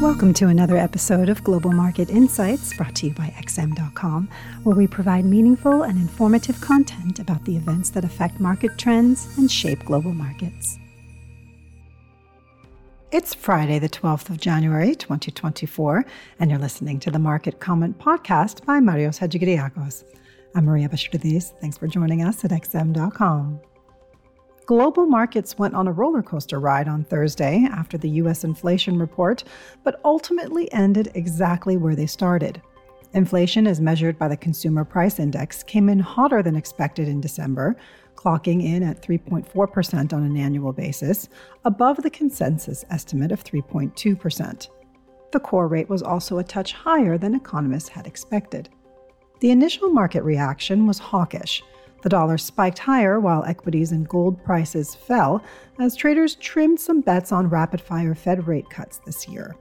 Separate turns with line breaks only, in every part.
Welcome to another episode of Global Market Insights brought to you by XM.com, where we provide meaningful and informative content about the events that affect market trends and shape global markets. It's Friday, the 12th of January, 2024, and you're listening to the Market Comment Podcast by Marios Hadjikyriacos. I'm Maria Bashardis. Thanks for joining us at XM.com. Global markets went on a roller coaster ride on Thursday after the U.S. inflation report, but ultimately ended exactly where they started. Inflation, as measured by the Consumer Price Index, came in hotter than expected in December, clocking in at 3.4% on an annual basis, above the consensus estimate of 3.2%. The core rate was also a touch higher than economists had expected. The initial market reaction was hawkish the dollar spiked higher while equities and gold prices fell as traders trimmed some bets on rapid fire Fed rate cuts this year.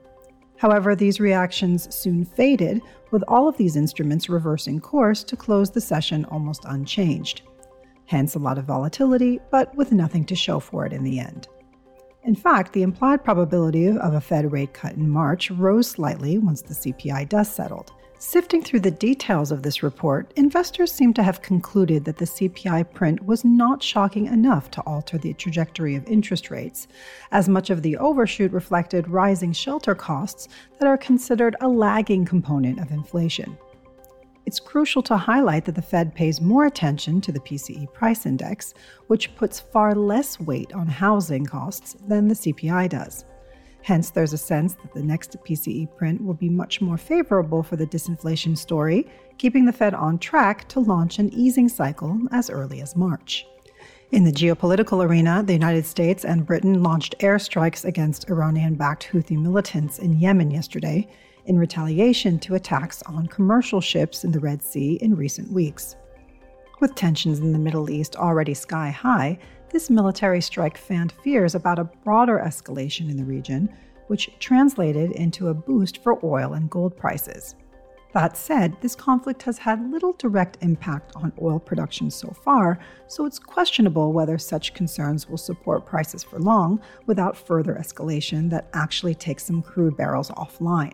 However, these reactions soon faded, with all of these instruments reversing course to close the session almost unchanged. Hence, a lot of volatility, but with nothing to show for it in the end. In fact, the implied probability of a Fed rate cut in March rose slightly once the CPI dust settled. Sifting through the details of this report, investors seem to have concluded that the CPI print was not shocking enough to alter the trajectory of interest rates, as much of the overshoot reflected rising shelter costs that are considered a lagging component of inflation. It's crucial to highlight that the Fed pays more attention to the PCE price index, which puts far less weight on housing costs than the CPI does. Hence, there's a sense that the next PCE print will be much more favorable for the disinflation story, keeping the Fed on track to launch an easing cycle as early as March. In the geopolitical arena, the United States and Britain launched airstrikes against Iranian backed Houthi militants in Yemen yesterday in retaliation to attacks on commercial ships in the Red Sea in recent weeks. With tensions in the Middle East already sky high, this military strike fanned fears about a broader escalation in the region, which translated into a boost for oil and gold prices. That said, this conflict has had little direct impact on oil production so far, so it's questionable whether such concerns will support prices for long without further escalation that actually takes some crude barrels offline.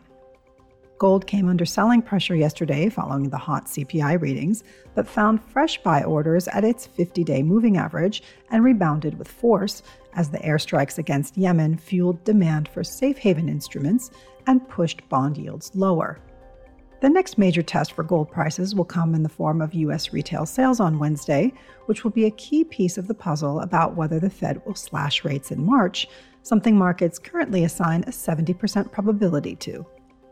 Gold came under selling pressure yesterday following the hot CPI readings, but found fresh buy orders at its 50 day moving average and rebounded with force as the airstrikes against Yemen fueled demand for safe haven instruments and pushed bond yields lower. The next major test for gold prices will come in the form of U.S. retail sales on Wednesday, which will be a key piece of the puzzle about whether the Fed will slash rates in March, something markets currently assign a 70% probability to.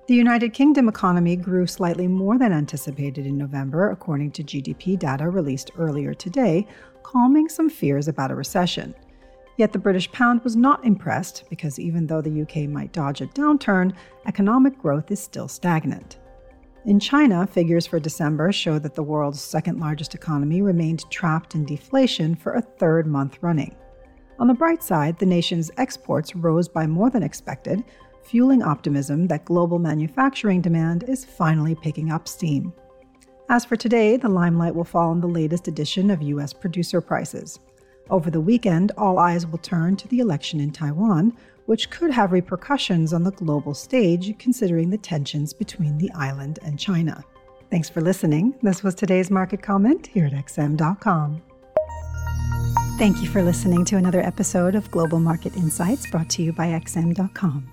The United Kingdom economy grew slightly more than anticipated in November, according to GDP data released earlier today, calming some fears about a recession. Yet the British pound was not impressed because even though the UK might dodge a downturn, economic growth is still stagnant. In China, figures for December show that the world's second largest economy remained trapped in deflation for a third month running. On the bright side, the nation's exports rose by more than expected, fueling optimism that global manufacturing demand is finally picking up steam. As for today, the limelight will fall on the latest edition of U.S. producer prices. Over the weekend, all eyes will turn to the election in Taiwan, which could have repercussions on the global stage considering the tensions between the island and China. Thanks for listening. This was today's market comment here at XM.com. Thank you for listening to another episode of Global Market Insights brought to you by XM.com.